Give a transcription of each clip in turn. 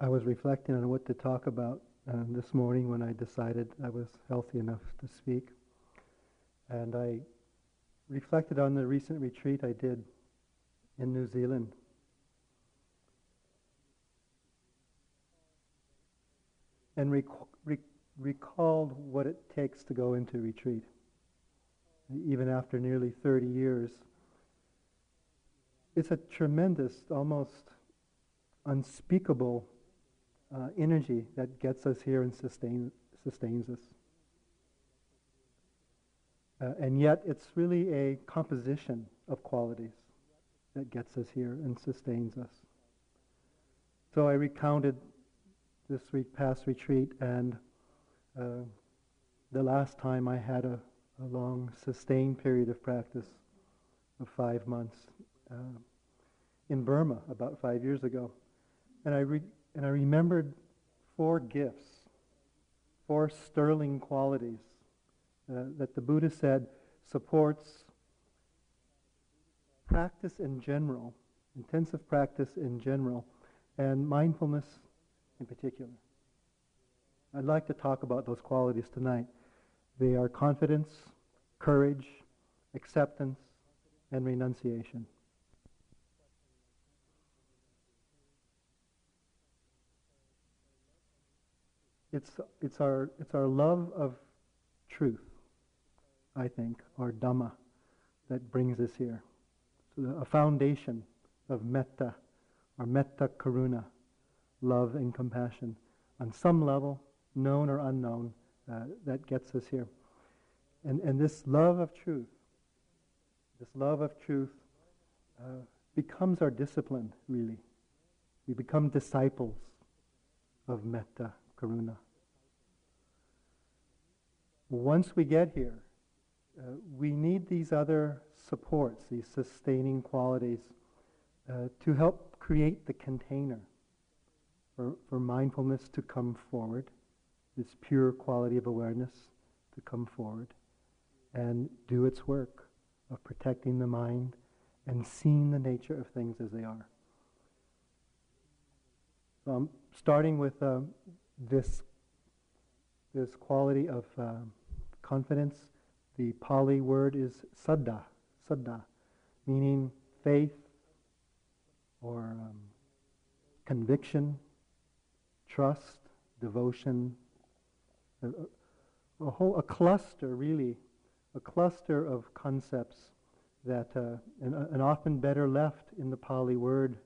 I was reflecting on what to talk about uh, this morning when I decided I was healthy enough to speak. And I reflected on the recent retreat I did in New Zealand. And rec- rec- recalled what it takes to go into retreat. Even after nearly 30 years, it's a tremendous, almost unspeakable uh, energy that gets us here and sustain, sustains us. Uh, and yet, it's really a composition of qualities that gets us here and sustains us. So I recounted this week past retreat, and uh, the last time I had a, a, long, sustained period of practice of five months uh, in Burma about five years ago. And I, re- and I remembered four gifts, four sterling qualities uh, that the Buddha said supports practice in general, intensive practice in general, and mindfulness in particular. I'd like to talk about those qualities tonight. They are confidence, courage, acceptance, and renunciation. It's, it's, our, it's our love of truth, I think, or Dhamma, that brings us here. So a foundation of metta, or metta karuna, love and compassion, on some level, known or unknown, uh, that gets us here. And, and this love of truth, this love of truth, uh, becomes our discipline, really. We become disciples of metta karuna. Once we get here, uh, we need these other supports, these sustaining qualities, uh, to help create the container for, for mindfulness to come forward, this pure quality of awareness to come forward and do its work of protecting the mind and seeing the nature of things as they are. Starting with um, this, this quality of um, confidence. The Pali word is saddha, saddha, meaning faith or um, conviction, trust, devotion, a, a, whole a cluster really, a cluster of concepts that uh, and, uh, and, often better left in the Pali word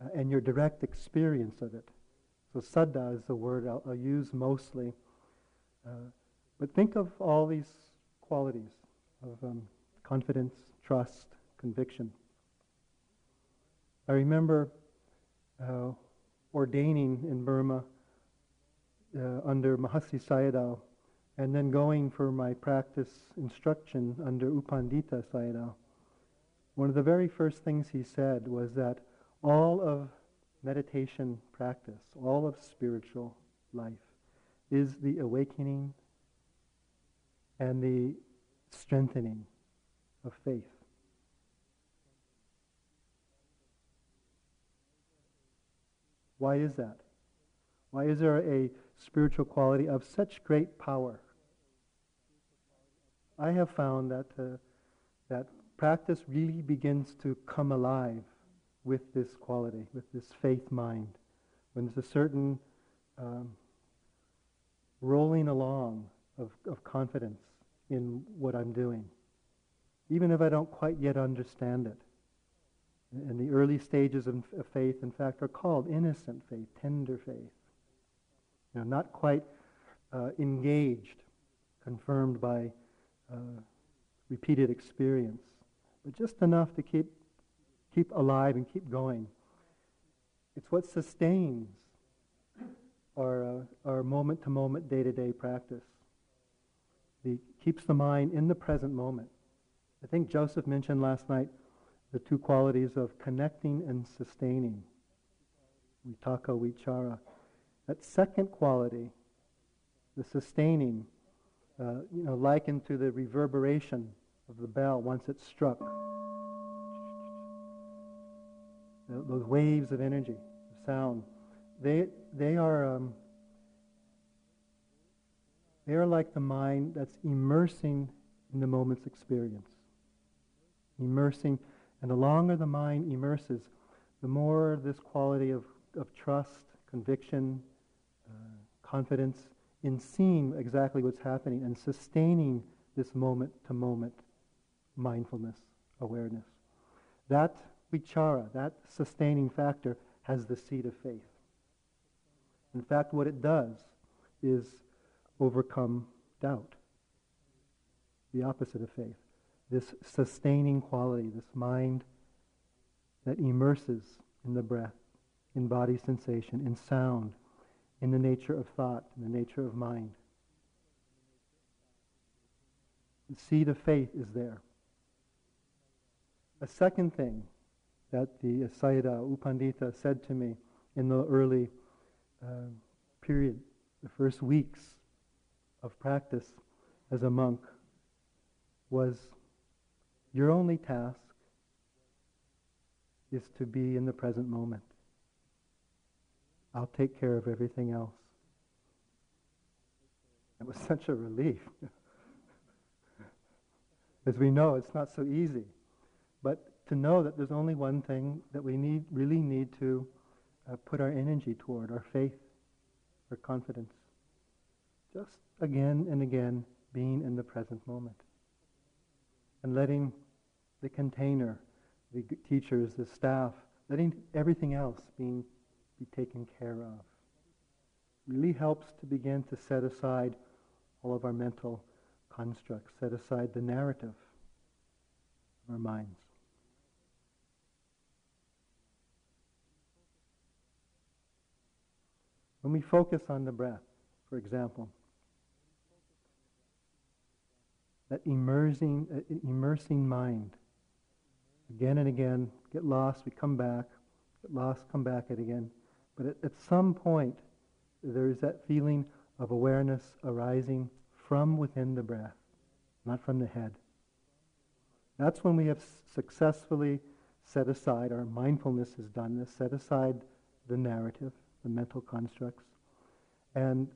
uh, and your direct experience of it. So saddha is the word I'll, I'll use mostly. But think of all these qualities of um, confidence, trust, conviction. I remember uh, ordaining in Burma uh, under Mahasi Sayadaw and then going for my practice instruction under Upandita Pandita Sayadaw. One of the very first things he said was that all of meditation practice, all of spiritual life, is the awakening and the strengthening of faith. Why is that? Why is there a spiritual quality of such great power? I have found that, uh, that practice really begins to come alive with this quality, with this faith mind. When there's a certain um, rolling along of, of confidence in what I'm doing, even if I don't quite yet understand it. And the early stages of faith, in fact, are called innocent faith, tender faith. You know, not quite uh, engaged, confirmed by uh, repeated experience, but just enough to keep, keep alive and keep going. It's what sustains our, uh, our moment-to-moment, day-to-day practice. The, keeps the mind in the present moment. I think Joseph mentioned last night the two qualities of connecting and sustaining. Vitakka, vichara. That second quality, the sustaining, uh, you know, likened to the reverberation of the bell once it's struck. Those waves of energy, of sound they, they are um, they are like the mind that's immersing in the moment's experience. Immersing, and the longer the mind immerses, the more this quality of, of trust, conviction, uh, confidence in seeing exactly what's happening and sustaining this moment to moment mindfulness, awareness. That vichara, that sustaining factor, has the seed of faith. In fact, what it does is overcome doubt, the opposite of faith. This sustaining quality, this mind that immerses in the breath, in body sensation, in sound, in the nature of thought, in the nature of mind. The seed of faith is there. A second thing that the Sayadaw U Pandita said to me in the early uh, period, the first weeks of practice as a monk, was your only task is to be in the present moment. I'll take care of everything else. It was such a relief. As we know, it's not so easy. But to know that there's only one thing that we need, really need to uh, put our energy toward, our faith, our confidence. Just again and again being in the present moment. And letting the container, the teachers, the staff, letting everything else being, be taken care of. Really helps to begin to set aside all of our mental constructs, set aside the narrative of our minds. When we focus on the breath, for example, that immersing, uh, immersing mind, again and again, get lost, we come back, get lost, come back it again. But at, at some point, there is that feeling of awareness arising from within the breath, not from the head. That's when we have successfully set aside, our mindfulness has done this, set aside the narrative, the mental constructs, and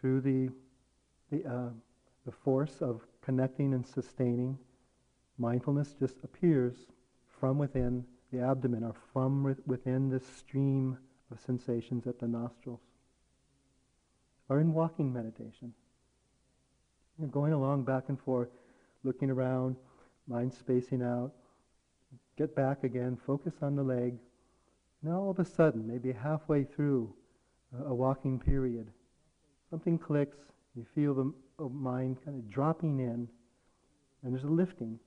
through the, the, uh, the force of connecting and sustaining, mindfulness just appears from within the abdomen or from within the stream of sensations at the nostrils. Or in walking meditation. You're going along back and forth, looking around, mind spacing out, get back again, focus on the leg. Now all of a sudden, maybe halfway through a walking period, something clicks, you feel the mind kind of dropping in, and there's a lifting.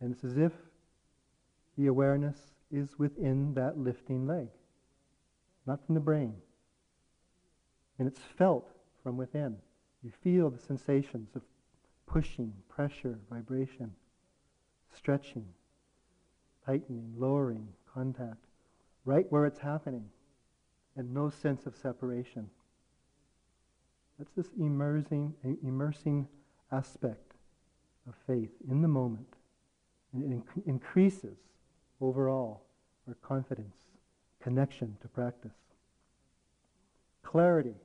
And it's as if the awareness is within that lifting leg, not from the brain. And it's felt from within. You feel the sensations of pushing, pressure, vibration, stretching, tightening, lowering, contact, right where it's happening, and no sense of separation. That's this immersing, immersing aspect of faith in the moment. And it inc- increases overall our confidence, connection to practice. Clarity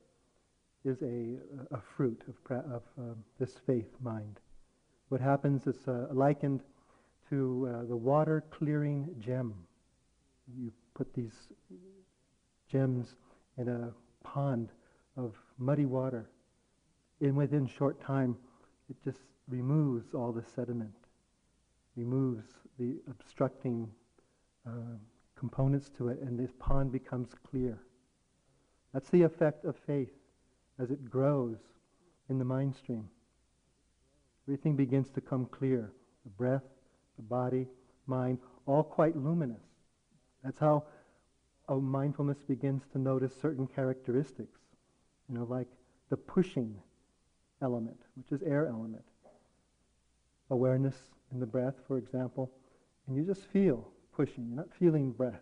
is a, a fruit of, pra- of um, this faith mind. What happens is uh, likened to uh, the water clearing gem. You put these gems in a pond of muddy water. And within short time, it just removes all the sediment, removes the obstructing uh, components to it, and this pond becomes clear. That's the effect of faith as it grows in the mind stream. Everything begins to come clear. The breath, the body, mind, all quite luminous. That's how a mindfulness begins to notice certain characteristics you know, like the pushing element, which is air element. Awareness in the breath, for example, and you just feel pushing. You're not feeling breath.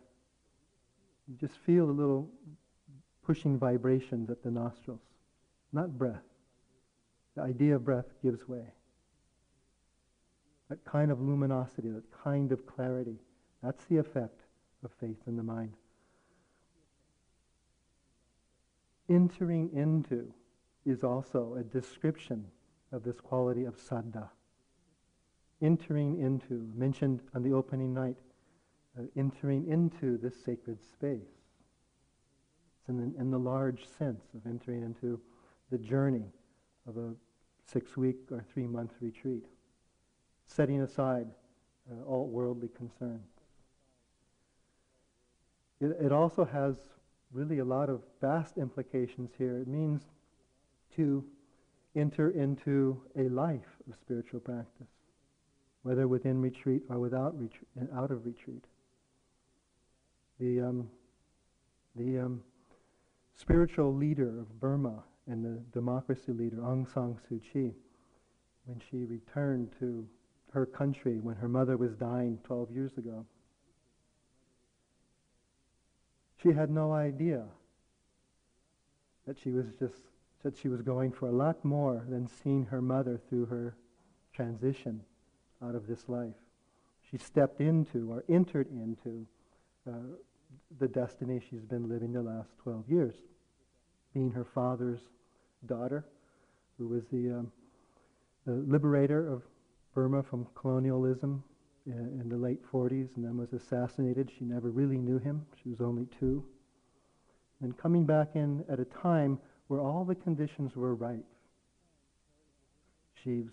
You just feel the little pushing vibrations at the nostrils, not breath. The idea of breath gives way. That kind of luminosity, that kind of clarity, that's the effect of faith in the mind. Entering into is also a description of this quality of saddha. Entering into, mentioned on the opening night, uh, entering into this sacred space. It's in the, in the large sense of entering into the journey of a six week or three month retreat, setting aside uh, all worldly concerns. It, it also has really a lot of vast implications here. It means to enter into a life of spiritual practice, whether within retreat or without retreat, and out of retreat. The, um, the um, spiritual leader of Burma and the democracy leader, Aung San Suu Kyi, when she returned to her country when her mother was dying 12 years ago, she had no idea that she was just that she was going for a lot more than seeing her mother through her transition out of this life. She stepped into or entered into uh, the destiny she's been living the last 12 years, being her father's daughter, who was the, um, the liberator of Burma from colonialism in, the late 40s and then was assassinated. She never really knew him. She was only two. And coming back in at a time where all the conditions were ripe. She's,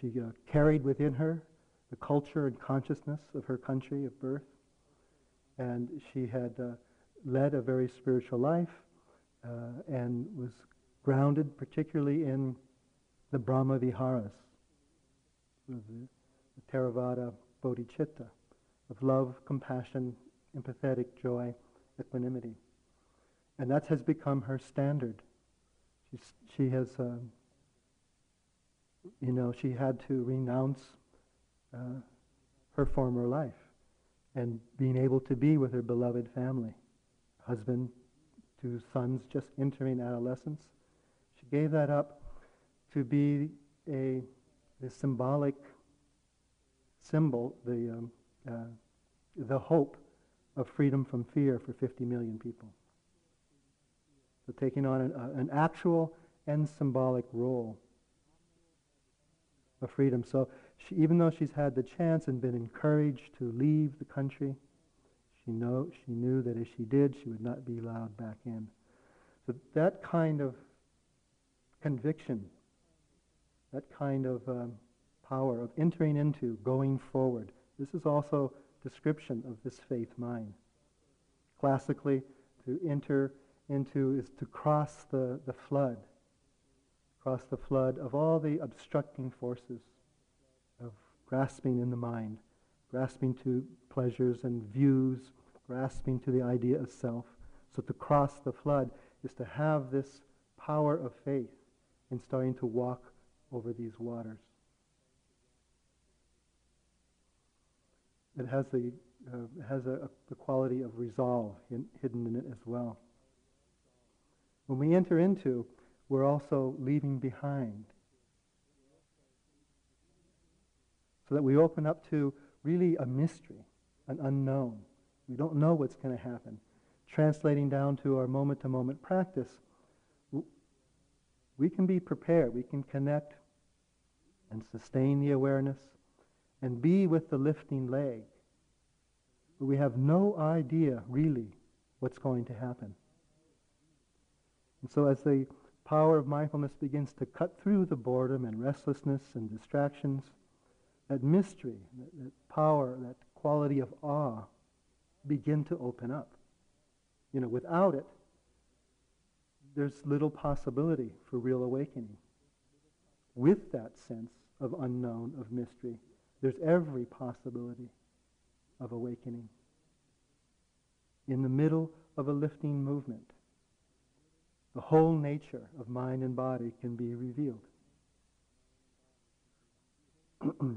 she uh, carried within her the culture and consciousness of her country of birth. And she had uh, led a very spiritual life uh, and was grounded particularly in the Brahma Viharas, the Theravada bodhicitta of love, compassion, empathetic joy, equanimity. And that has become her standard. She's, she has, um, you know, she had to renounce uh, her former life and being able to be with her beloved family, husband, two sons just entering adolescence. She gave that up to be a, a symbolic symbol, the, um, uh, the hope of freedom from fear for 50 million people. So taking on an, uh, an actual and symbolic role of freedom. So she, even though she's had the chance and been encouraged to leave the country, she, know, she knew that if she did, she would not be allowed back in. So that kind of conviction, that kind of um, power of entering into, going forward, this is also description of this faith mind. Classically, to enter into is to cross the, the flood, cross the flood of all the obstructing forces of grasping in the mind, grasping to pleasures and views, grasping to the idea of self. So to cross the flood is to have this power of faith in starting to walk over these waters. It has the uh, has a, a, quality of resolve in, hidden in it as well. When we enter into, we're also leaving behind. So that we open up to really a mystery, an unknown. We don't know what's going to happen. Translating down to our moment to moment practice, we can be prepared. We can connect and sustain the awareness and be with the lifting leg. But we have no idea really what's going to happen. And so as the power of mindfulness begins to cut through the boredom and restlessness and distractions, that mystery, that, that power, that quality of awe begin to open up. You know, without it, there's little possibility for real awakening. With that sense of unknown, of mystery, there's every possibility of awakening. In the middle of a lifting movement, the whole nature of mind and body can be revealed.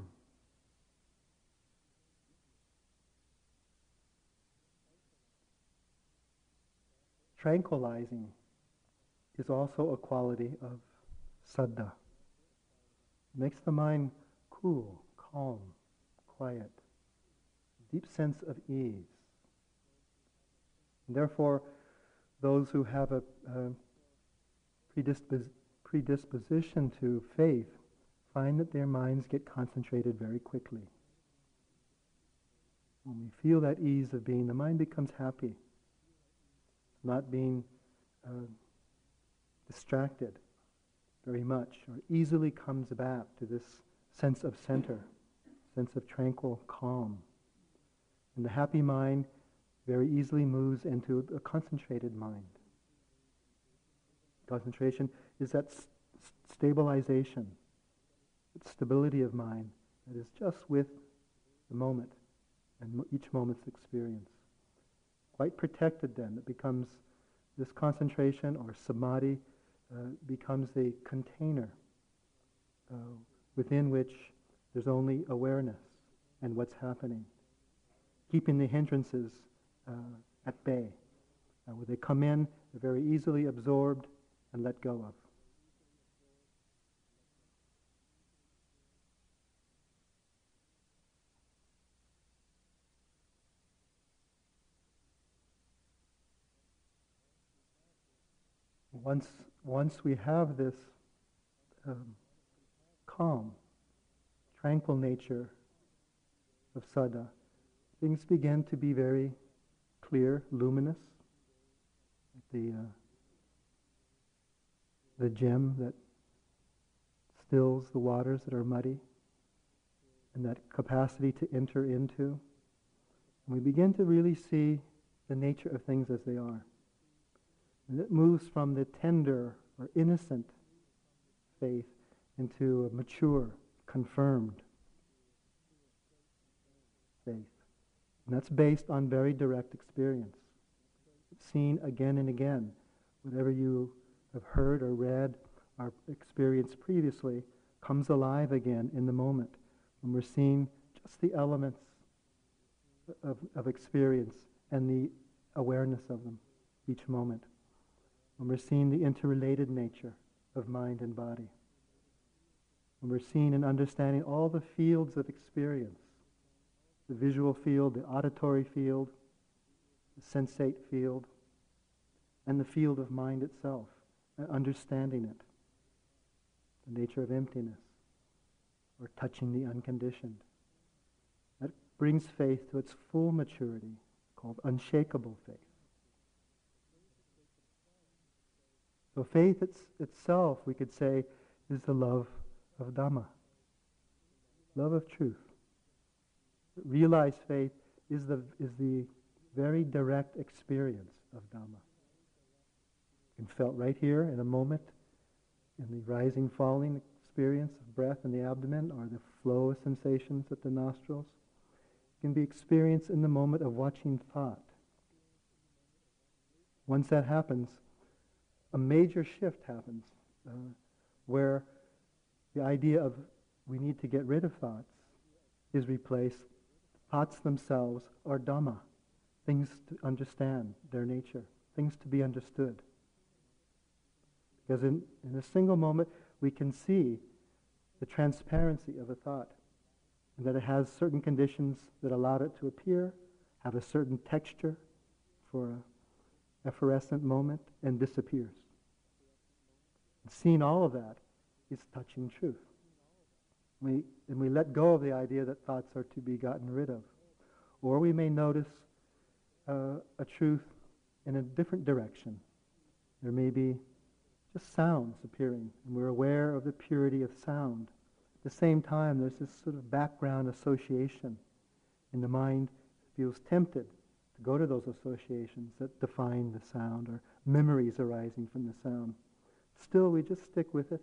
Tranquilizing is also a quality of saddha. Makes the mind cool, calm, quiet, deep sense of ease. And therefore, those who have a, a predispos- predisposition to faith find that their minds get concentrated very quickly. When we feel that ease of being, the mind becomes happy, not being uh, distracted very much, or easily comes back to this sense of center, sense of tranquil calm. And the happy mind very easily moves into a concentrated mind. Concentration is that st- stabilization, that stability of mind that is just with the moment and each moment's experience. Quite protected then, it becomes this concentration or samadhi uh, becomes the container uh, within which there's only awareness and what's happening, keeping the hindrances uh, at bay. Uh, where they come in, they're very easily absorbed and let go of. Once, once we have this um, calm, tranquil nature of saddha, things begin to be very clear, luminous. The, uh, the gem that stills the waters that are muddy, and that capacity to enter into. And we begin to really see the nature of things as they are. And it moves from the tender or innocent faith into a mature, confirmed faith. And that's based on very direct experience. Seen again and again. Whatever you have heard or read or experienced previously comes alive again in the moment when we're seeing just the elements of, of experience and the awareness of them each moment when we're seeing the interrelated nature of mind and body, when we're seeing and understanding all the fields of experience the visual field, the auditory field, the sensate field, and the field of mind itself, and understanding it, the nature of emptiness, or touching the unconditioned. That brings faith to its full maturity, called unshakable faith. So faith it's, itself, we could say, is the love of Dhamma, love of truth. Realized faith is the, is the very direct experience of Dhamma. And felt right here in a moment in the rising, falling experience of breath in the abdomen or the flow of sensations at the nostrils. It can be experienced in the moment of watching thought. Once that happens, a major shift happens uh, where the idea of we need to get rid of thoughts is replaced. Thoughts themselves are Dhamma, things to understand their nature, things to be understood. Because in, in a single moment, we can see the transparency of a thought, and that it has certain conditions that allowed it to appear, have a certain texture for a effervescent moment and disappears. And seeing all of that is touching truth. We, and we let go of the idea that thoughts are to be gotten rid of. Or we may notice uh, a truth in a different direction. There may be just sounds appearing, and we're aware of the purity of sound. At the same time, there's this sort of background association, and the mind feels tempted to go to those associations that define the sound or memories arising from the sound. Still, we just stick with it,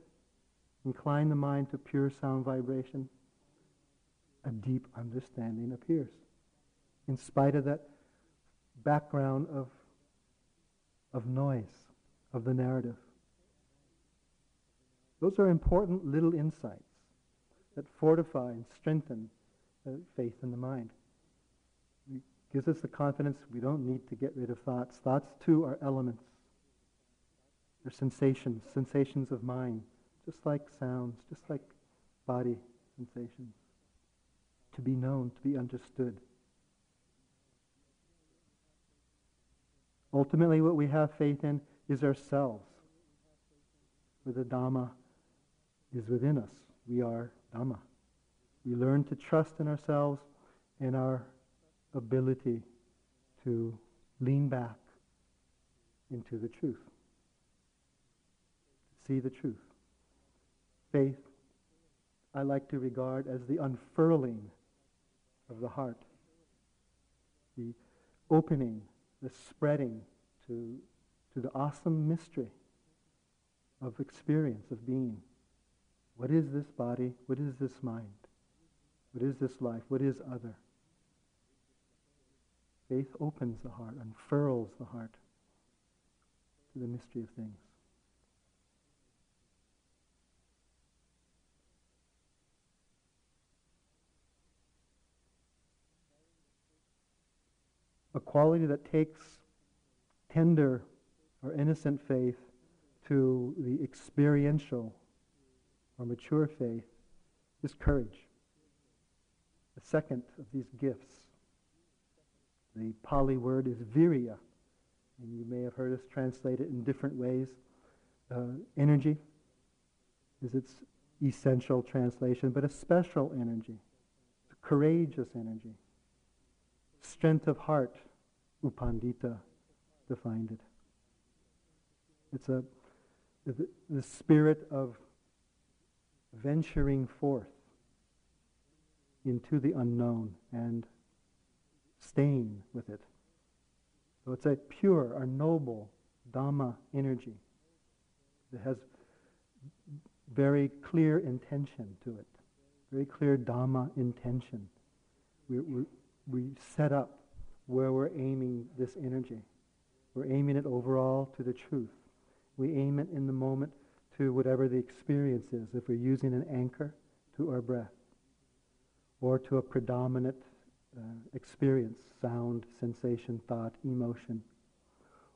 incline the mind to pure sound vibration. A deep understanding appears. In spite of that background of, of noise, of the narrative. Those are important little insights that fortify and strengthen uh, faith in the mind It gives us the confidence we don't need to get rid of thoughts. Thoughts, too, are elements. They're sensations, sensations of mind, just like sounds, just like body sensations. To be known, to be understood. Ultimately, what we have faith in is ourselves. For the Dhamma is within us. We are Dhamma. We learn to trust in ourselves and our ability to lean back into the truth. See the truth. Faith, I like to regard as the unfurling of the heart, the opening, the spreading to, to the awesome mystery of experience, of being. What is this body? What is this mind? What is this life? What is other? Faith opens the heart, unfurls the heart to the mystery of things. A quality that takes tender or innocent faith to the experiential or mature faith is courage. The second of these gifts. The Pali word is virya, and you may have heard us translate it in different ways. Uh, energy is its essential translation, but a special energy, a courageous energy. Strength of heart, U Pandita defined it. It's a the, spirit of venturing forth into the unknown and staying with it. So it's a pure or noble Dhamma energy that has very clear intention to it, very clear Dhamma intention. We, we, we set up where we're aiming this energy. We're aiming it overall to the truth. We aim it in the moment to whatever the experience is. If we're using an anchor, to our breath, or to a predominant uh, experience, sound, sensation, thought, emotion.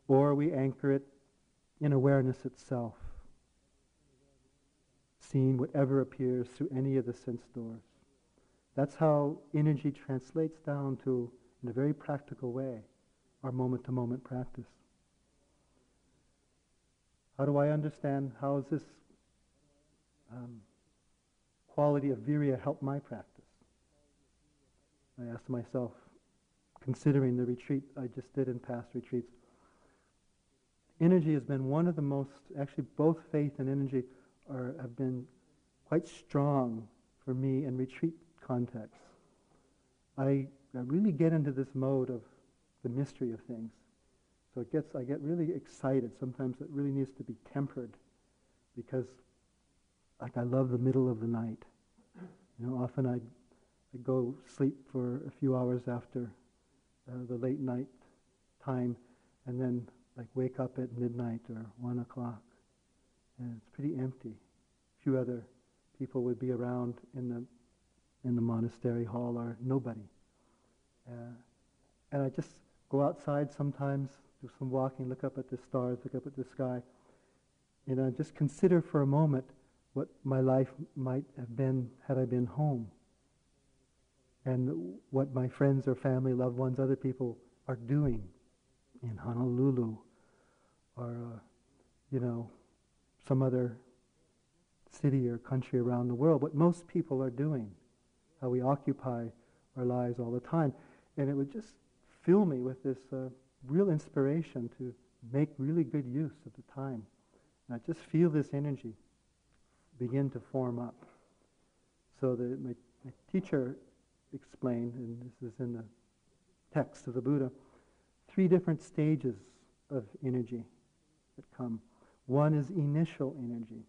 Or we anchor it in awareness itself, seeing whatever appears through any of the sense doors. That's how energy translates down to, in a very practical way, our moment-to-moment practice. How do I understand how is this um, quality of virya help my practice? I asked myself, considering the retreat I just did in past retreats, energy has been one of the most, actually both faith and energy are, have been quite strong for me in retreat contexts. I, I really get into this mode of the mystery of things. So it gets, I get really excited. Sometimes it really needs to be tempered because like I love the middle of the night. You know, often I, I go sleep for a few hours after uh, the late night time and then like wake up at midnight or one o'clock. And it's pretty empty. A few other people would be around in the in the monastery hall or nobody. Uh, and I just go outside sometimes do some walking, look up at the stars, look up at the sky, you know, just consider for a moment what my life might have been had I been home. And what my friends or family, loved ones, other people are doing in Honolulu or, uh, you know, some other city or country around the world. What most people are doing, how we occupy our lives all the time. And it would just fill me with this uh, real inspiration to make really good use of the time. And I just feel this energy begin to form up. So the, my, my teacher explained, and this is in the text of the Buddha, three different stages of energy that come. One is initial energy,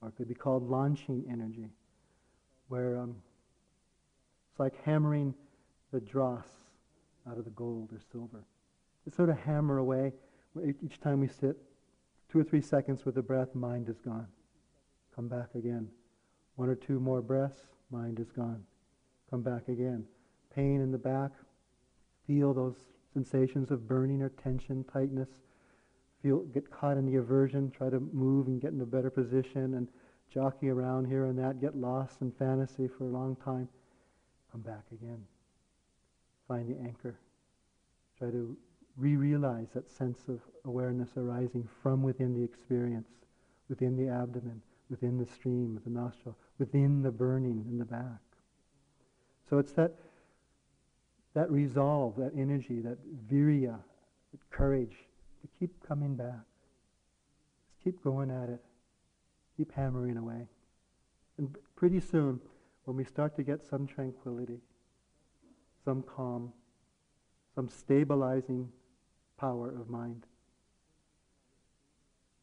or it could be called launching energy, where um, it's like hammering the dross out of the gold or silver It's sort of hammer away. Each time we sit, two or three seconds with the breath, mind is gone. Come back again. One or two more breaths, mind is gone. Come back again. Pain in the back, feel those sensations of burning or tension, tightness. Feel, get caught in the aversion, try to move and get in a better position and jockey around here and that, get lost in fantasy for a long time. Come back again. Find the anchor. Try to re-realize that sense of awareness arising from within the experience, within the abdomen, within the stream, the nostril, within the burning in the back. So it's that that resolve, that energy, that virya, that courage to keep coming back. Just keep going at it. Keep hammering away. And pretty soon, when we start to get some tranquility, some calm, some stabilizing power of mind,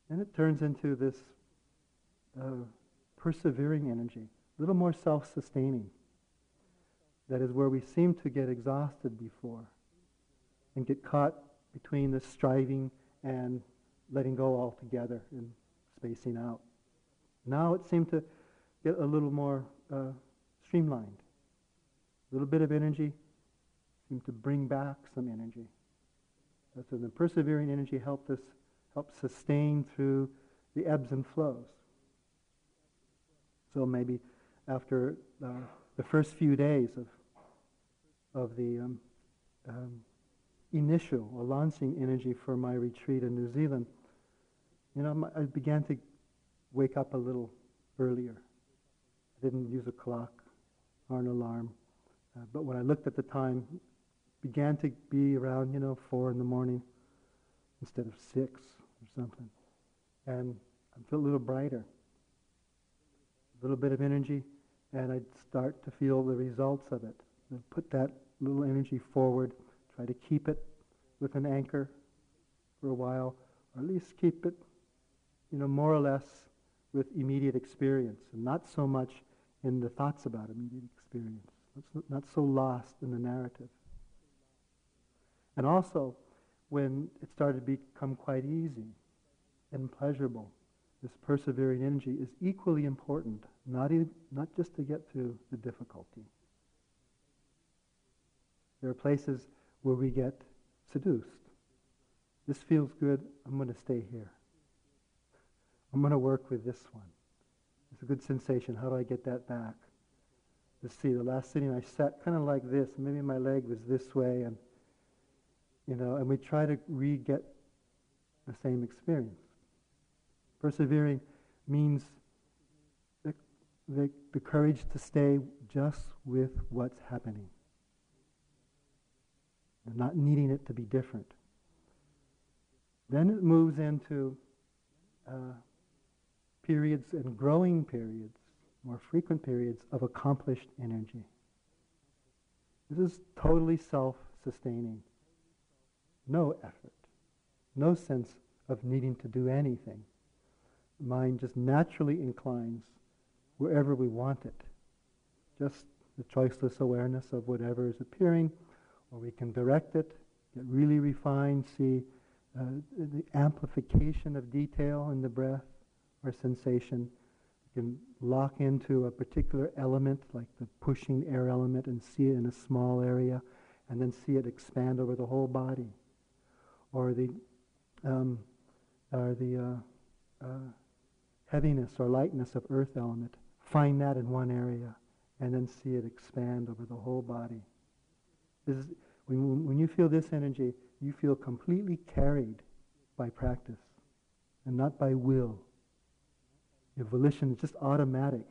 then it turns into this uh, persevering energy, a little more self-sustaining. That is where we seem to get exhausted before and get caught between the striving and letting go altogether and spacing out. Now it seemed to get a little more uh, streamlined. A little bit of energy seemed to bring back some energy. So the persevering energy helped us, help sustain through the ebbs and flows. So maybe after uh, the first few days of of the um, um, initial or launching energy for my retreat in New Zealand, you know, I began to wake up a little earlier. I didn't use a clock or an alarm, uh, but when I looked at the time, began to be around, you know, four in the morning instead of six or something. And I felt a little brighter, a little bit of energy, and I'd start to feel the results of it. I'd put that little energy forward, try to keep it with an anchor for a while, or at least keep it, you know, more or less with immediate experience, and not so much in the thoughts about immediate experience. Not, not so lost in the narrative. And also, when it started to become quite easy and pleasurable, this persevering energy is equally important, not, e- not just to get through the difficulty. There are places where we get seduced. This feels good, I'm going to stay here. I'm going to work with this one. It's a good sensation. How do I get that back? Let's see, the last sitting I sat kind of like this. Maybe my leg was this way, and you know, and we try to re-get the same experience. Persevering means the, the, the courage to stay just with what's happening and not needing it to be different. Then it moves into uh, periods and growing periods, more frequent periods of accomplished energy. This is totally self-sustaining. No effort. No sense of needing to do anything. Mind just naturally inclines wherever we want it. Just the choiceless awareness of whatever is appearing or we can direct it, get really refined, see uh, the amplification of detail in the breath or sensation. You can lock into a particular element, like the pushing air element, and see it in a small area, and then see it expand over the whole body. Or the, um, or the uh, uh, heaviness or lightness of earth element. Find that in one area, and then see it expand over the whole body. Is, when, when you feel this energy, you feel completely carried by practice and not by will. Your volition is just automatic.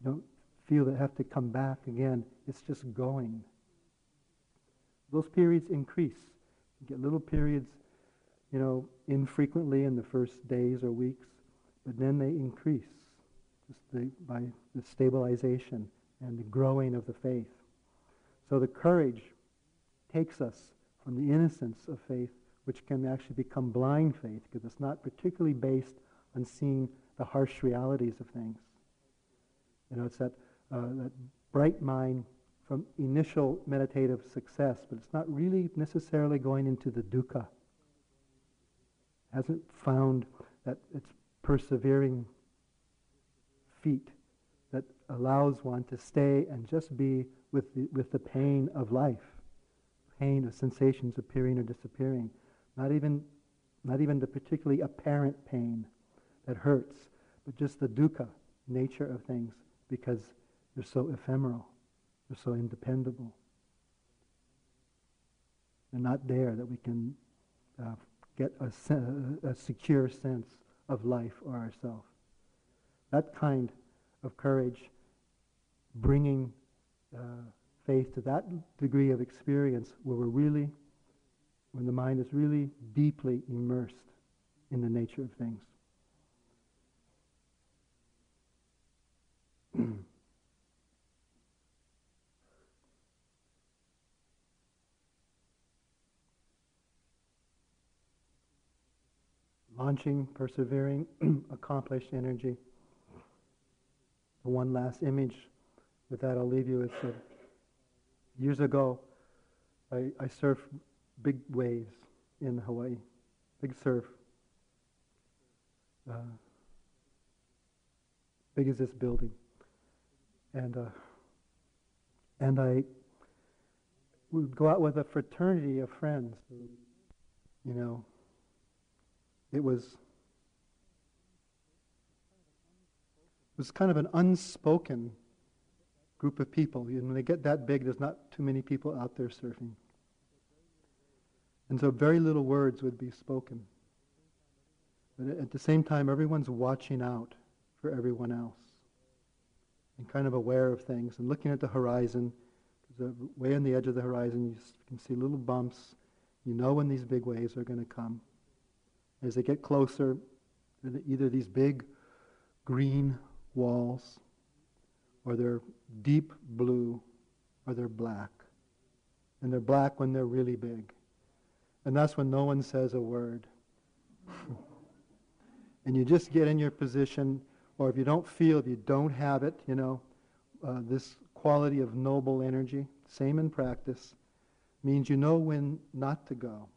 You don't feel that have to come back again. It's just going. Those periods increase. You get little periods, you know, infrequently in the first days or weeks, but then they increase just the, by the stabilization and the growing of the faith. So the courage takes us from the innocence of faith, which can actually become blind faith, because it's not particularly based on seeing the harsh realities of things. You know, it's that, uh, that bright mind from initial meditative success, but it's not really necessarily going into the dukkha. Hasn't found that it's persevering feet that allows one to stay and just be with the, with the pain of life pain of sensations appearing or disappearing. Not even, not even the particularly apparent pain that hurts, but just the dukkha nature of things because they're so ephemeral, they're so independable. They're not there that we can uh, get a, a secure sense of life or ourself. That kind of courage, bringing uh, faith to that degree of experience where we're really, when the mind is really deeply immersed in the nature of things. Launching, persevering, accomplished energy. One last image. With that, I'll leave you years ago, I, I surfed big waves in Hawaii, big surf. Uh, big as this building. And, uh, and I would go out with a fraternity of friends. You know, it was it was kind of an unspoken group of people. You know, when they get that big, there's not too many people out there surfing. And so very little words would be spoken. But at the same time, everyone's watching out for everyone else and kind of aware of things and looking at the horizon. Because way on the edge of the horizon, you can see little bumps. You know when these big waves are going to come. As they get closer, either these big green walls, or they're deep blue, or they're black. And they're black when they're really big. And that's when no one says a word. and you just get in your position, or if you don't feel, if you don't have it, you know, uh, this quality of noble energy, same in practice, means you know when not to go.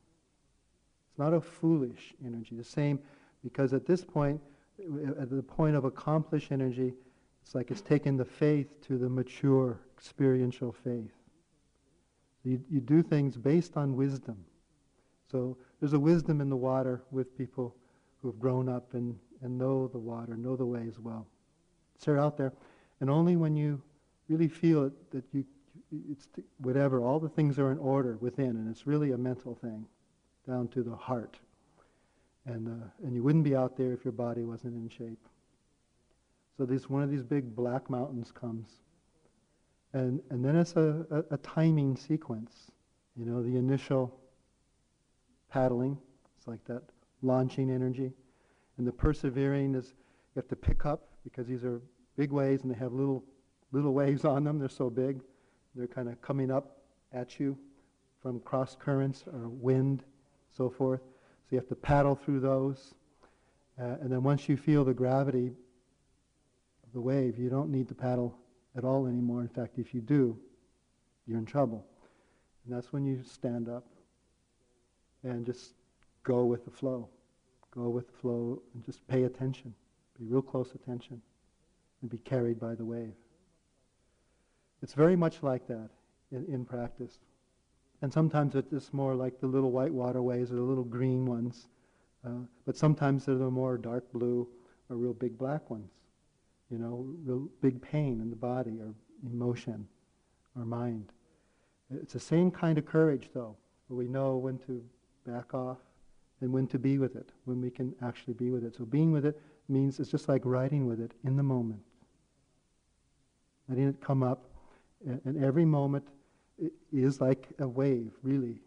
It's not a foolish energy. The same, because at this point, at the point of accomplished energy, it's like it's taken the faith to the mature experiential faith. You, you do things based on wisdom. So there's a wisdom in the water with people who have grown up and, and know the water, know the ways well. So out there, and only when you really feel it that you, it's whatever, all the things are in order within, and it's really a mental thing, down to the heart. And, uh, and you wouldn't be out there if your body wasn't in shape. So this one of these big black mountains comes. And, and then it's a, a, a timing sequence. You know, the initial paddling, it's like that launching energy. And the persevering is you have to pick up because these are big waves and they have little little waves on them. They're so big. They're kind of coming up at you from cross currents or wind, so forth. So you have to paddle through those. Uh, and then once you feel the gravity of the wave, you don't need to paddle at all anymore. In fact, if you do, you're in trouble. And that's when you stand up and just go with the flow. Go with the flow and just pay attention. Be real close attention and be carried by the wave. It's very much like that in, in practice. And sometimes it's more like the little white waterways or the little green ones. Uh, but sometimes they're the more dark blue or real big black ones. You know, real big pain in the body or emotion or mind. It's the same kind of courage, though, we know when to back off and when to be with it, when we can actually be with it. So being with it means it's just like riding with it in the moment. Letting it come up, and every moment is like a wave, really.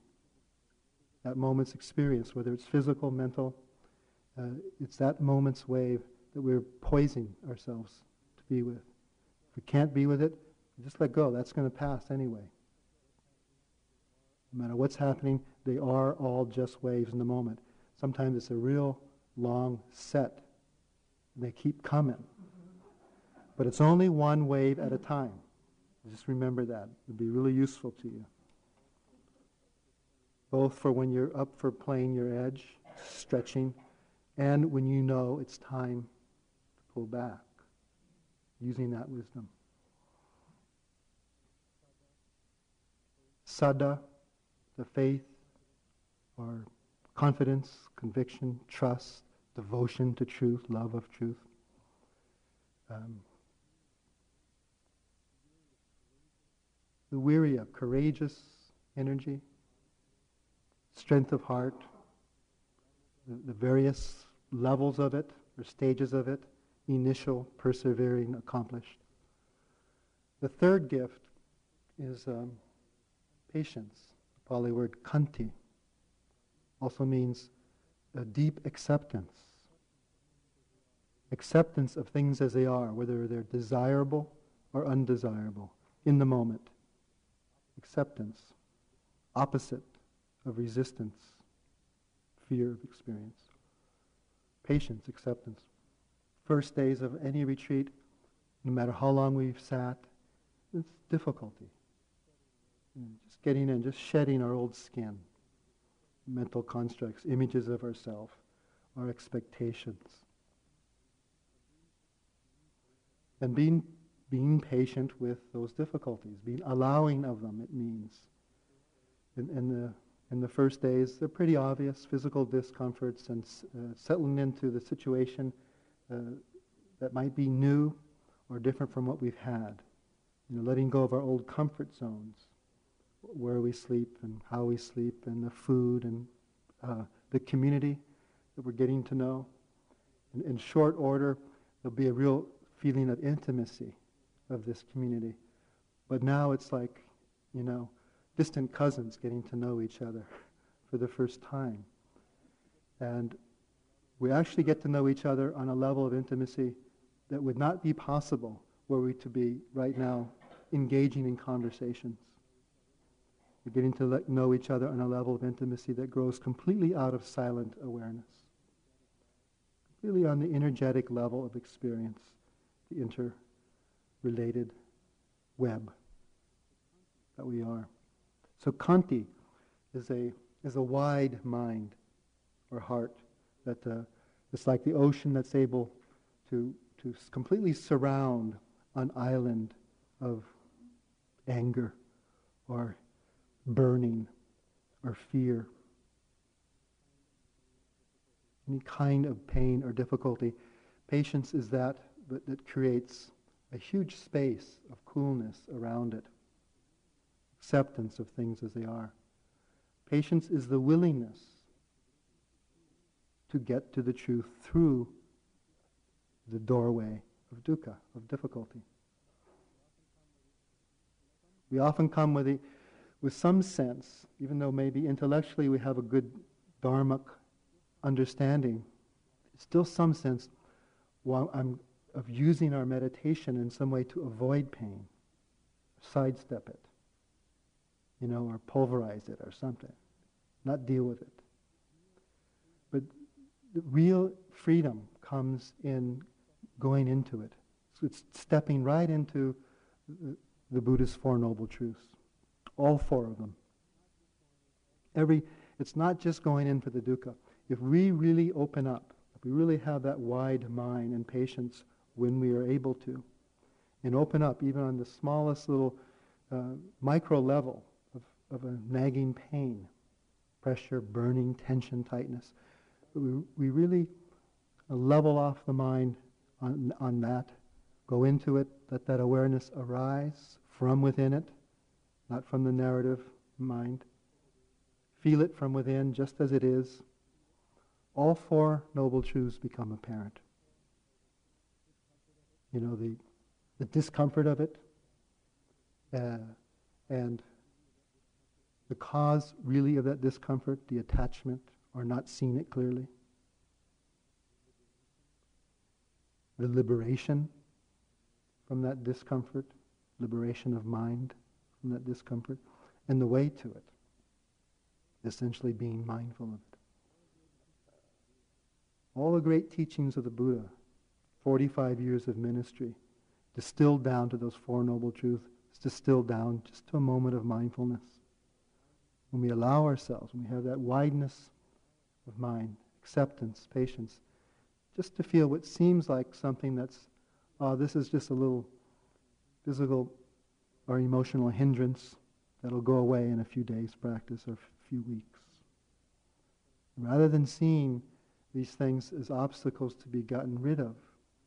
That moment's experience, whether it's physical, mental, uh, it's that moment's wave that we're poising ourselves to be with. If we can't be with it, just let go. That's going to pass anyway. No matter what's happening, they are all just waves in the moment. Sometimes it's a real long set. They keep coming. But it's only one wave at a time. Just remember that. It would be really useful to you. Both for when you're up for playing your edge, stretching, and when you know it's time to pull back, using that wisdom. Saddha, the faith, or confidence, conviction, trust, devotion to truth, love of truth. Um, the of courageous energy, strength of heart, the, the various levels of it or stages of it, initial, persevering, accomplished. The third gift is um, patience. The Pali word khanti, also means a deep acceptance. Acceptance of things as they are, whether they're desirable or undesirable, in the moment. Acceptance, opposite of resistance, fear of experience. Patience, acceptance. First days of any retreat, no matter how long we've sat, it's difficulty. Mm, Getting in, just shedding our old skin, mental constructs, images of ourselves, our expectations. And being, being patient with those difficulties, being allowing of them, it means. In, in, the, in the first days, they're pretty obvious physical discomforts and uh, settling into the situation uh, that might be new or different from what we've had. You know, letting go of our old comfort zones, where we sleep and how we sleep, and the food and uh, the community that we're getting to know. In, in short order, there'll be a real feeling of intimacy of this community. But now it's like, you know, distant cousins getting to know each other for the first time. And we actually get to know each other on a level of intimacy that would not be possible were we to be right now engaging in conversations. Getting to let, know each other on a level of intimacy that grows completely out of silent awareness. Really on the energetic level of experience, the interrelated web that we are. So Khanti is a, is a wide mind or heart that uh, it's like the ocean that's able to, to completely surround an island of anger or burning or fear. Any kind of pain or difficulty. Patience is that that, creates a huge space of coolness around it. Acceptance of things as they are. Patience is the willingness to get to the truth through the doorway of dukkha, of difficulty. We often come with, a, with some sense, even though maybe intellectually we have a good dharmic understanding, still some sense while I'm, of using our meditation in some way to avoid pain, sidestep it, you know, or pulverize it or something, not deal with it. But the real freedom comes in going into it. So it's stepping right into the Buddhist Four Noble Truths. All four of them. Every, it's not just going in for the dukkha. If we really open up, if we really have that wide mind and patience when we are able to, and open up even on the smallest little uh, micro level of, of a nagging pain, pressure, burning, tension, tightness, we, we really level off the mind on, on that, go into it, let that awareness arise, from within it, not from the narrative mind. Feel it from within just as it is. All four noble truths become apparent. You know, the, the discomfort of it uh, and the cause really of that discomfort, the attachment, or not seeing it clearly. The liberation from that discomfort liberation of mind from that discomfort, and the way to it, essentially being mindful of it. All the great teachings of the Buddha, 45 years of ministry, distilled down to those Four Noble Truths, distilled down just to a moment of mindfulness. When we allow ourselves, when we have that wideness of mind, acceptance, patience, just to feel what seems like something that's, oh, this is just a little physical or emotional hindrance that'll go away in a few days' practice or a few weeks. Rather than seeing these things as obstacles to be gotten rid of,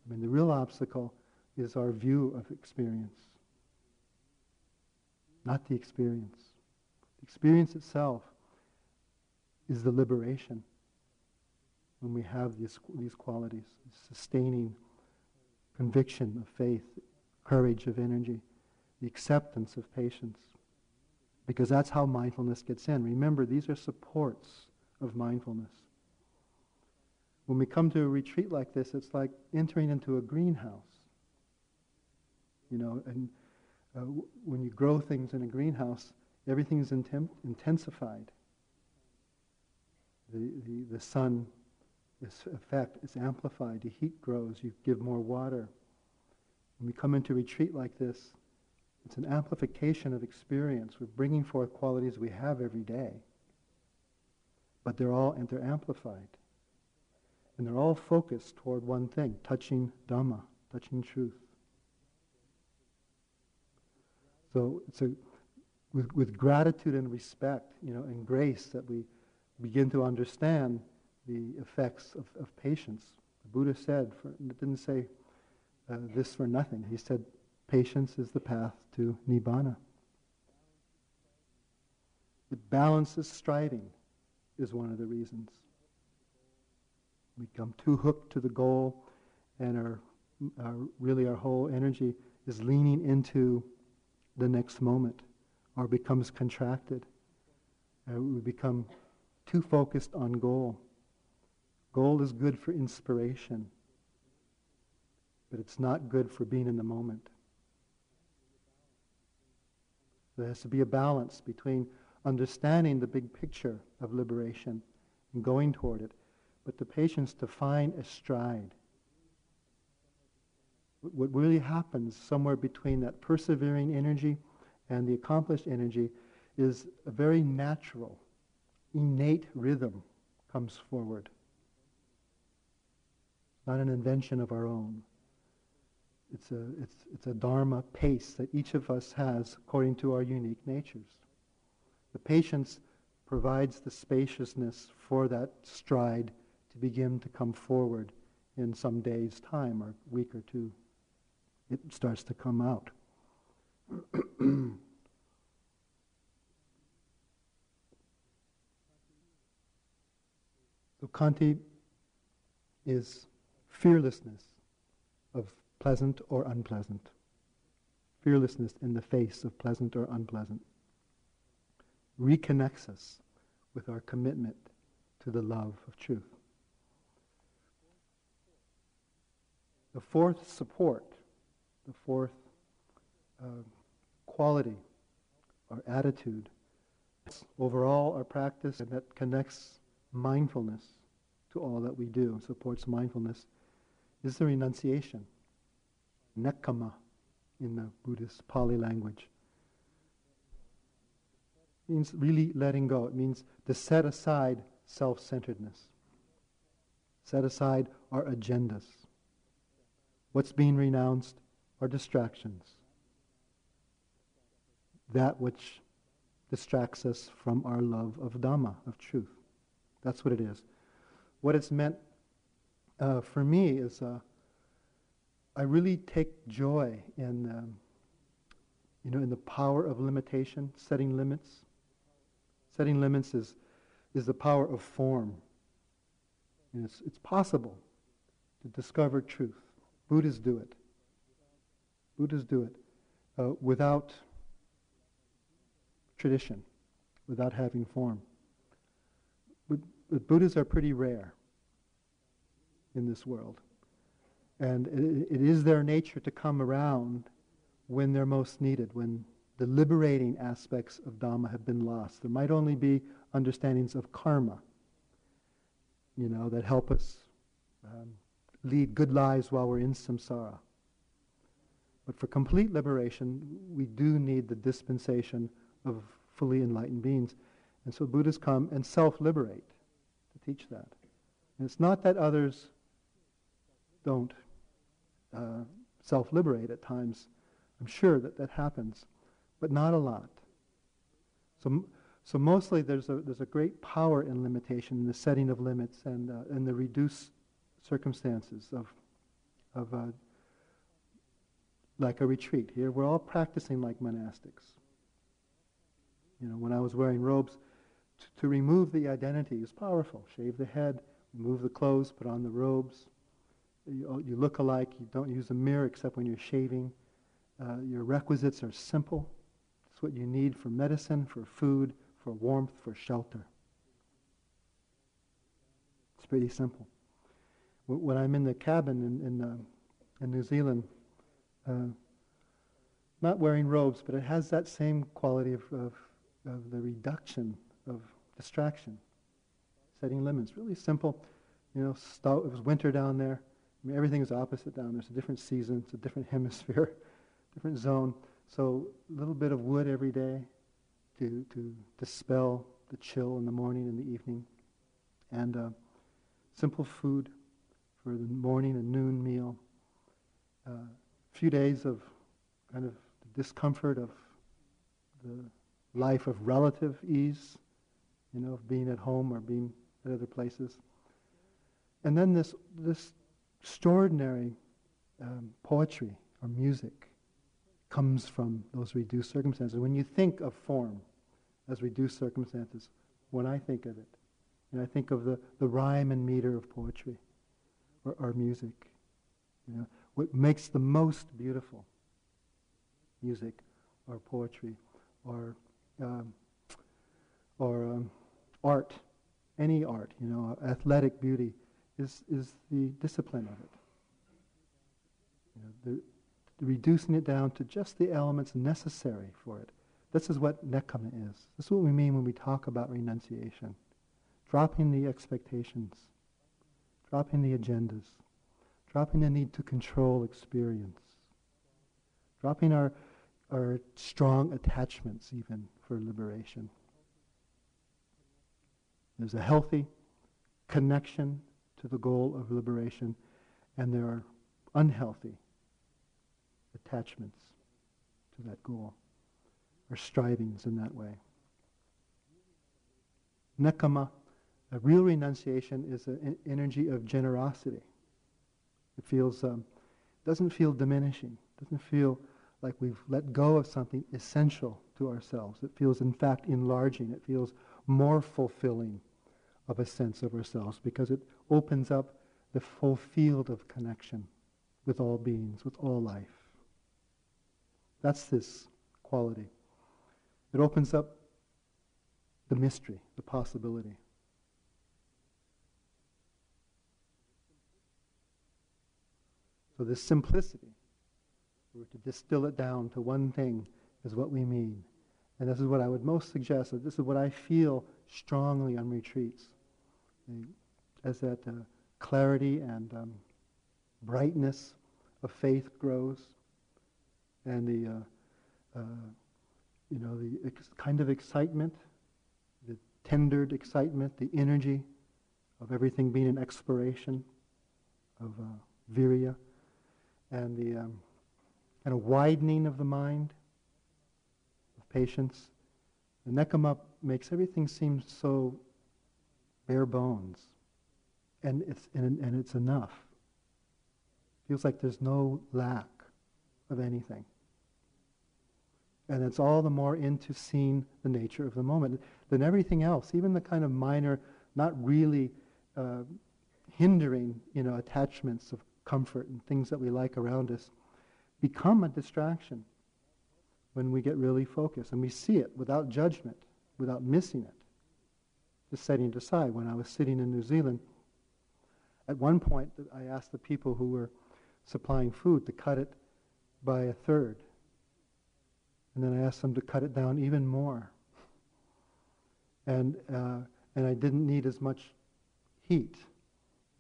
I mean, the real obstacle is our view of experience, not the experience. The experience itself is the liberation. when we have these, these qualities, sustaining conviction of faith, courage of energy, the acceptance of patience. Because that's how mindfulness gets in. Remember, these are supports of mindfulness. When we come to a retreat like this, it's like entering into a greenhouse. You know, and uh, w- when you grow things in a greenhouse, everything's intem- intensified. The, the, the sun, its effect is amplified. The heat grows. You give more water. When we come into retreat like this, it's an amplification of experience. We're bringing forth qualities we have every day. But they're all, and they're amplified. And they're all focused toward one thing, touching Dhamma, touching truth. So it's a, with, with gratitude and respect, you know, and grace that we begin to understand the effects of, of patience. The Buddha said, for, didn't say uh, this for nothing. He said, patience is the path to Nibbana. It balances striving is one of the reasons. We become too hooked to the goal, and our, our, really our whole energy is leaning into the next moment, or becomes contracted. Uh, we become too focused on goal. Goal is good for inspiration, but it's not good for being in the moment. There has to be a balance between understanding the big picture of liberation and going toward it, but the patience to find a stride. What really happens somewhere between that persevering energy and the accomplished energy is a very natural, innate rhythm comes forward. Not an invention of our own. It's a, it's, it's a dharma pace that each of us has according to our unique natures. The patience provides the spaciousness for that stride to begin to come forward in some day's time or week or two. It starts to come out. so Khanti is fearlessness pleasant or unpleasant. Fearlessness in the face of pleasant or unpleasant reconnects us with our commitment to the love of truth. The fourth support, the fourth uh, quality, our attitude, overall our practice and that connects mindfulness to all that we do, supports mindfulness, is the renunciation, nekkhamma in the Buddhist Pali language means really letting go. It means to set aside self centeredness, set aside our agendas. What's being renounced are distractions. That which distracts us from our love of Dhamma, of truth. That's what it is. What it's meant uh, for me is uh, I really take joy in, um, you know, in the power of limitation, setting limits. Setting limits is, is the power of form. And it's, it's possible to discover truth. Buddhas do it. Buddhists do it uh, without tradition, without having form. But, but Buddhists are pretty rare in this world. And it, is their nature to come around when they're most needed, when the liberating aspects of Dhamma have been lost. There might only be understandings of karma, you know, that help us um, lead good lives while we're in samsara. But for complete liberation, we do need the dispensation of fully enlightened beings. And so Buddhas come and self-liberate to teach that. And it's not that others don't uh, self-liberate at times. I'm sure that that happens but not a lot. So, so mostly there's a, there's a great power in limitation, in the setting of limits and, uh, and the reduced circumstances of, of uh, like a retreat. Here we're all practicing like monastics. You know, when I was wearing robes, to remove the identity is powerful. Shave the head, remove the clothes, put on the robes. You, you look alike. You don't use a mirror except when you're shaving. Uh, your requisites are simple. It's what you need for medicine, for food, for warmth, for shelter. It's pretty simple. When I'm in the cabin in, in, uh, in New Zealand, uh, not wearing robes, but it has that same quality of, of, of the reduction of distraction, setting limits. Really simple. You know, it was winter down there. I mean, everything is opposite down there. It's a different season. It's a different hemisphere, different zone. So a little bit of wood every day to, to dispel the chill in the morning and the evening. And uh, simple food for the morning and noon meal. A uh, few days of kind of discomfort of the life of relative ease, you know, of being at home or being at other places. And then this, this extraordinary um, poetry or music comes from those reduced circumstances. When you think of form as reduced circumstances, when I think of it, and I think of the, the rhyme and meter of poetry or, or music, you know, what makes the most beautiful music or poetry or um, or um, art, any art, you know, athletic beauty, is, is the discipline of it. You know, the, reducing it down to just the elements necessary for it. This is what nekkhamma is. This is what we mean when we talk about renunciation. Dropping the expectations, dropping the agendas, dropping the need to control experience, dropping our, our strong attachments even for liberation. There's a healthy connection to the goal of liberation, and there are unhealthy attachments to that goal, or strivings in that way. Nekkhamma, a real renunciation, is an energy of generosity. It feels, um, doesn't feel diminishing, doesn't feel like we've let go of something essential to ourselves. It feels, in fact, enlarging. It feels more fulfilling of a sense of ourselves because it opens up the full field of connection with all beings, with all life. That's this quality. It opens up the mystery, the possibility. So this simplicity, we're to distill it down to one thing, is what we mean. And this is what I would most suggest. That this is what I feel strongly on retreats. As that uh, clarity and um, brightness of faith grows, and the, uh, uh, you know, the ex- kind of excitement, the tendered excitement, the energy of everything being an exploration of uh, virya, and the um, kind of widening of the mind, of patience. The nekkhamma makes everything seem so bare bones, and it's and, and it's enough. Feels like there's no lack of anything. And it's all the more into seeing the nature of the moment than everything else, even the kind of minor, not really uh, hindering, you know, attachments of comfort and things that we like around us, become a distraction when we get really focused and we see it without judgment, without missing it, setting it aside. When I was sitting in New Zealand, at one point I asked the people who were supplying food to cut it by a third. And then I asked them to cut it down even more. And, uh, and I didn't need as much heat,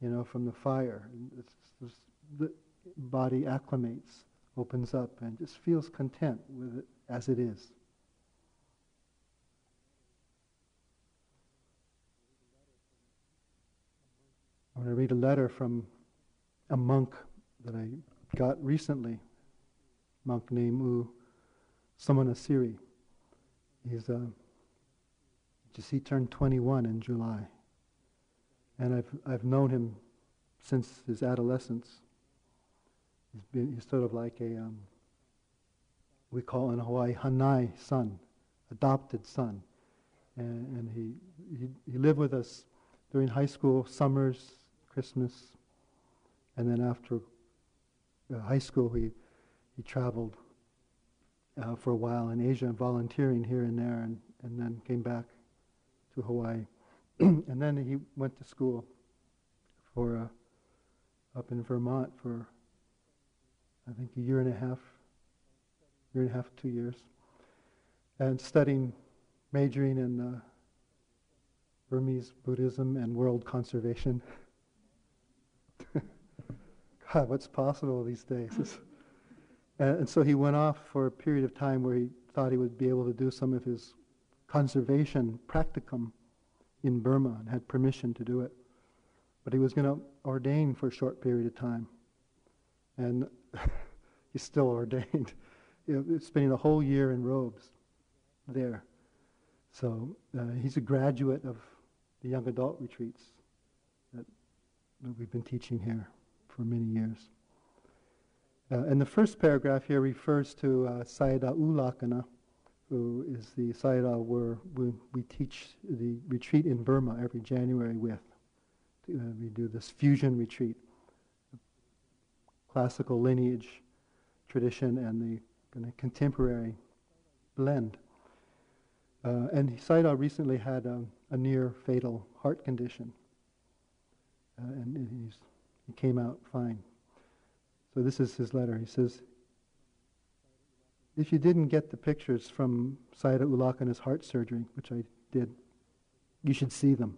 you know, from the fire. It's, it's, the body acclimates, opens up, and just feels content with it as it is. Want to read a letter from a monk that I got recently, monk named U Samanasiri. He's uh, just he turned 21 in July, and I've I've known him since his adolescence. He's been he's sort of like a um, we call in Hawaii Hanai son, adopted son, and, and he, he he lived with us during high school, summers, Christmas, and then after uh, high school, he, he traveled uh, for a while in Asia, volunteering here and there, and, and then came back to Hawaii. and then he went to school for uh, up in Vermont for I think a year and a half, year and a half, two years, and studying, majoring in uh, Burmese Buddhism and world conservation. What's possible these days? and, so he went off for a period of time where he thought he would be able to do some of his conservation practicum in Burma and had permission to do it. But he was going to ordain for a short period of time. And he's still ordained, spending a whole year in robes there. So uh, he's a graduate of the young adult retreats that, that we've been teaching here for many years. Uh, and the first paragraph here refers to uh, Sayadaw U Lakkhana, who is the Sayadaw where we, we, teach the retreat in Burma every January with. Uh, we do this fusion retreat, classical lineage tradition and the kind of contemporary blend. Uh, and Sayadaw recently had a, a, near fatal heart condition, uh, and he came out fine. So this is his letter. He says, if you didn't get the pictures from Sayadaw U Lakkhana's heart surgery, which I did, you should see them.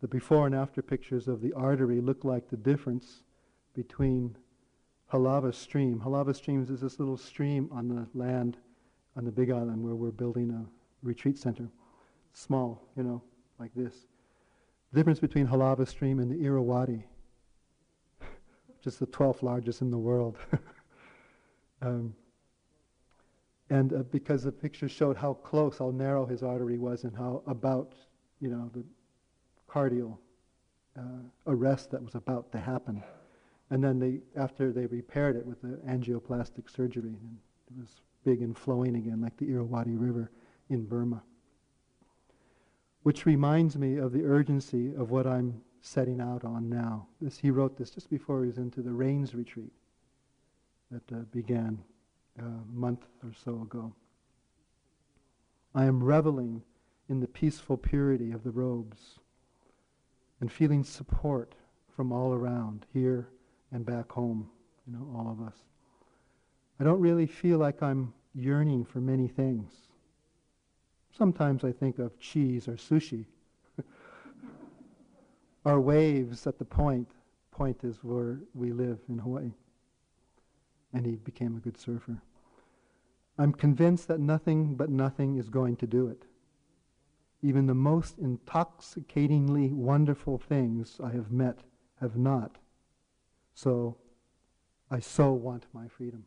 The before and after pictures of the artery look like the difference between Halava Stream. Halava Streams is this little stream on the land on the Big Island where we're building a retreat center. Small, you know, like this. The difference between Halava Stream and the Irrawaddy, is the 12th largest in the world. um, and uh, because the picture showed how close, how narrow his artery was, and how about, you know, the cardial uh, arrest that was about to happen. And then they, after they repaired it with the angioplastic surgery, and it was big and flowing again, like the Irrawaddy River in Burma. Which reminds me of the urgency of what I'm setting out on now. This, he wrote this just before he was into the Rains retreat that uh, began a month or so ago. I am reveling in the peaceful purity of the robes and feeling support from all around, here and back home, you know, all of us. I don't really feel like I'm yearning for many things. Sometimes I think of cheese or sushi. Our waves at the point. point, point is where we live in Hawaii. And he became a good surfer. I'm convinced that nothing but nothing is going to do it. Even the most intoxicatingly wonderful things I have met have not. So I so want my freedom.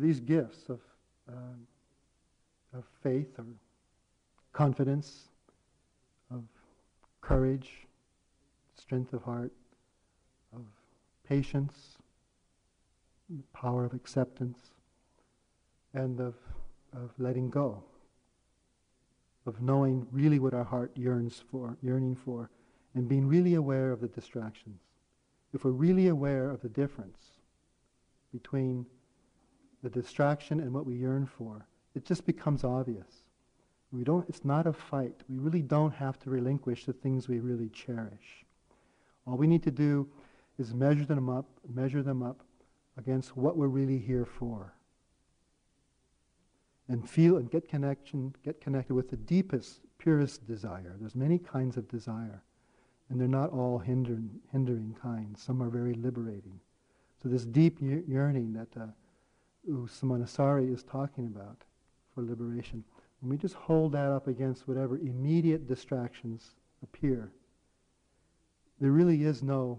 These gifts of, uh, of faith or confidence, of courage, strength of heart, of patience, power of acceptance, and of, of letting go, of knowing really what our heart yearns for, yearning for, and being really aware of the distractions. If we're really aware of the difference between the distraction and what we yearn for, it just becomes obvious. We don't, it's not a fight. We really don't have to relinquish the things we really cherish. All we need to do is measure them up, measure them up against what we're really here for. And feel and get connection, get connected with the deepest, purest desire. There's many kinds of desire. And they're not all hindering, hindering kinds. Some are very liberating. So this deep yearning that uh, U Samanasari is talking about for liberation, when we just hold that up against whatever immediate distractions appear, there really is no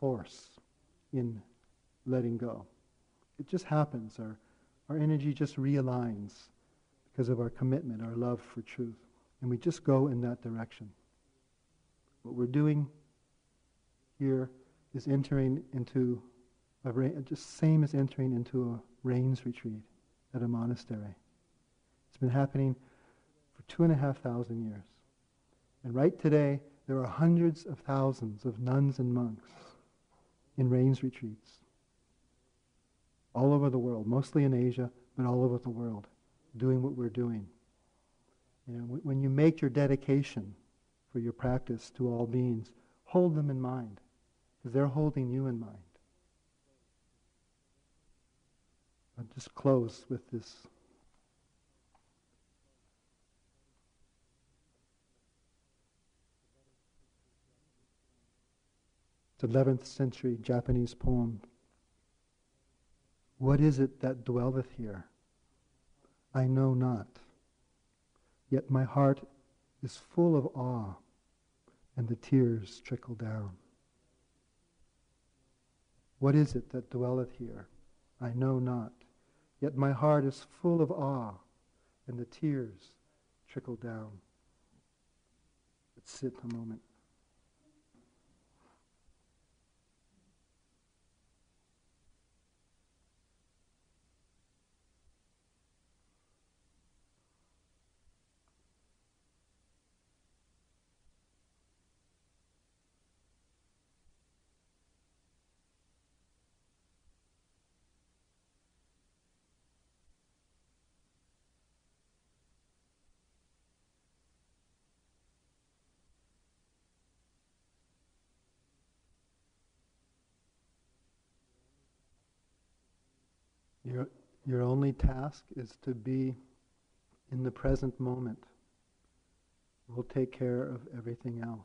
force in letting go. It just happens. Our, our energy just realigns because of our commitment, our love for truth. And we just go in that direction. What we're doing here is entering into a just same as entering into a rains retreat at a monastery. It's been happening for two and a half thousand years. And right today, there are hundreds of thousands of nuns and monks in rains retreats all over the world, mostly in Asia, but all over the world, doing what we're doing. You know, wh- when you make your dedication for your practice to all beings, hold them in mind, because they're holding you in mind. I'll just close with this. It's 11th century Japanese poem. What is it that dwelleth here? I know not. Yet my heart is full of awe, and the tears trickle down. What is it that dwelleth here? I know not. Yet my heart is full of awe, and the tears trickle down. Let's sit a moment. Your, your only task is to be in the present moment. We'll take care of everything else.